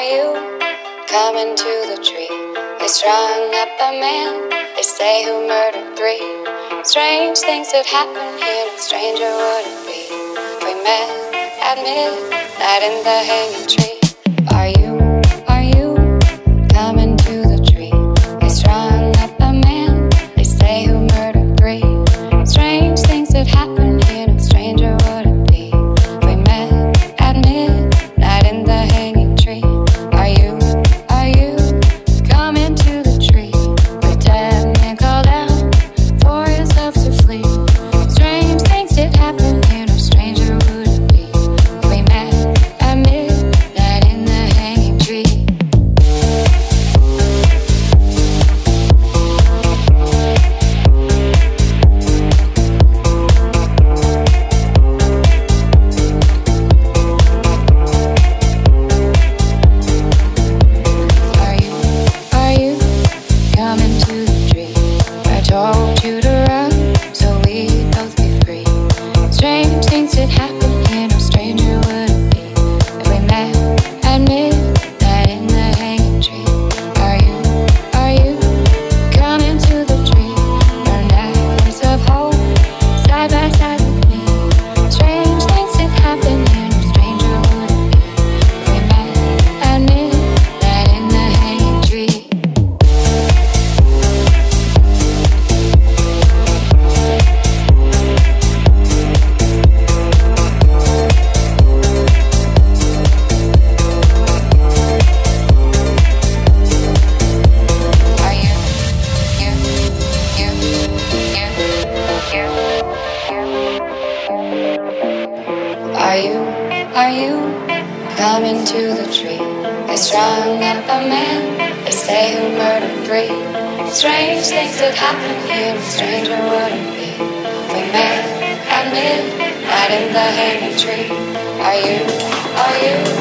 are you coming to the tree? They strung up a man, they say who murdered three. Strange things have happened here, no stranger would it be. We met at midnight in the hanging tree. I could a stranger wouldn't be. We met at midnight in the hanging tree. Are you, are you?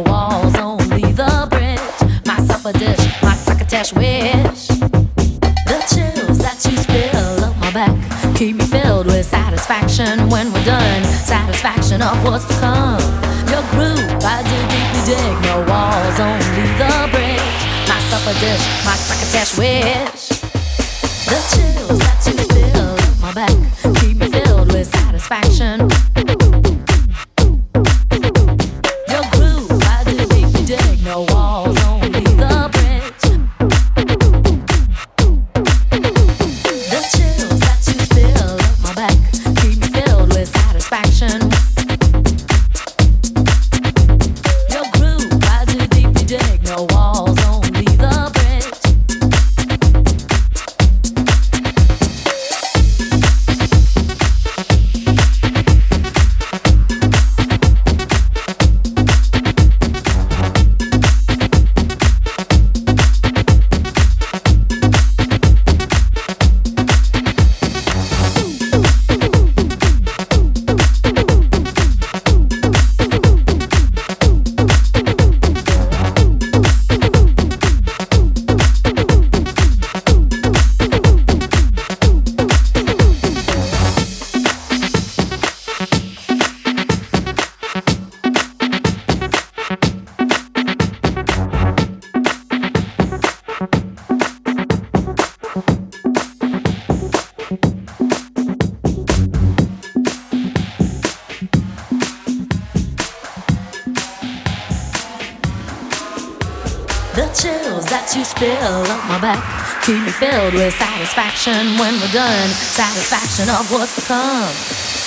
No walls, only the bridge. My supper dish, my succotash wish. The chills that you spill up my back keep me filled with satisfaction when we're done. Satisfaction of what's to come. Your groove, I do deeply dig. No walls, only the bridge. My supper dish, my succotash wish. The chills that you spill up my back keep me filled with satisfaction. Spill up my back keep me filled with satisfaction when we're done. Satisfaction of what's to come.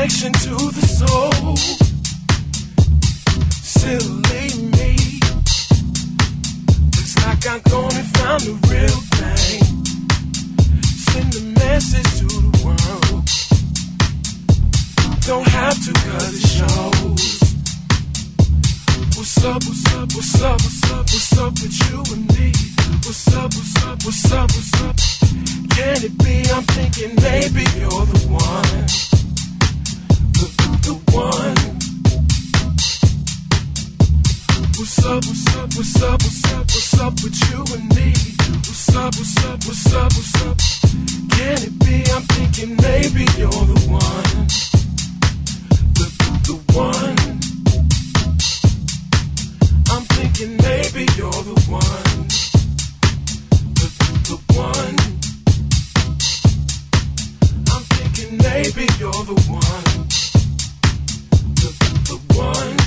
connection to the soul. Silly me. Looks like I'm gonna find the real thing. Send a message to the world. Don't have to, cause it shows. What's up, what's up, what's up, what's up, what's up with you and me? What's up, what's up, what's up, what's up? Can it be I'm thinking maybe you're the one? the one. What's up, what's up, what's up, what's up, what's up with you and me? What's up, what's up, what's up, what's up? Can it be? I'm thinking maybe you're the one. The, the one. I'm thinking maybe you're the one. The, the one. I'm thinking maybe you're the one. One.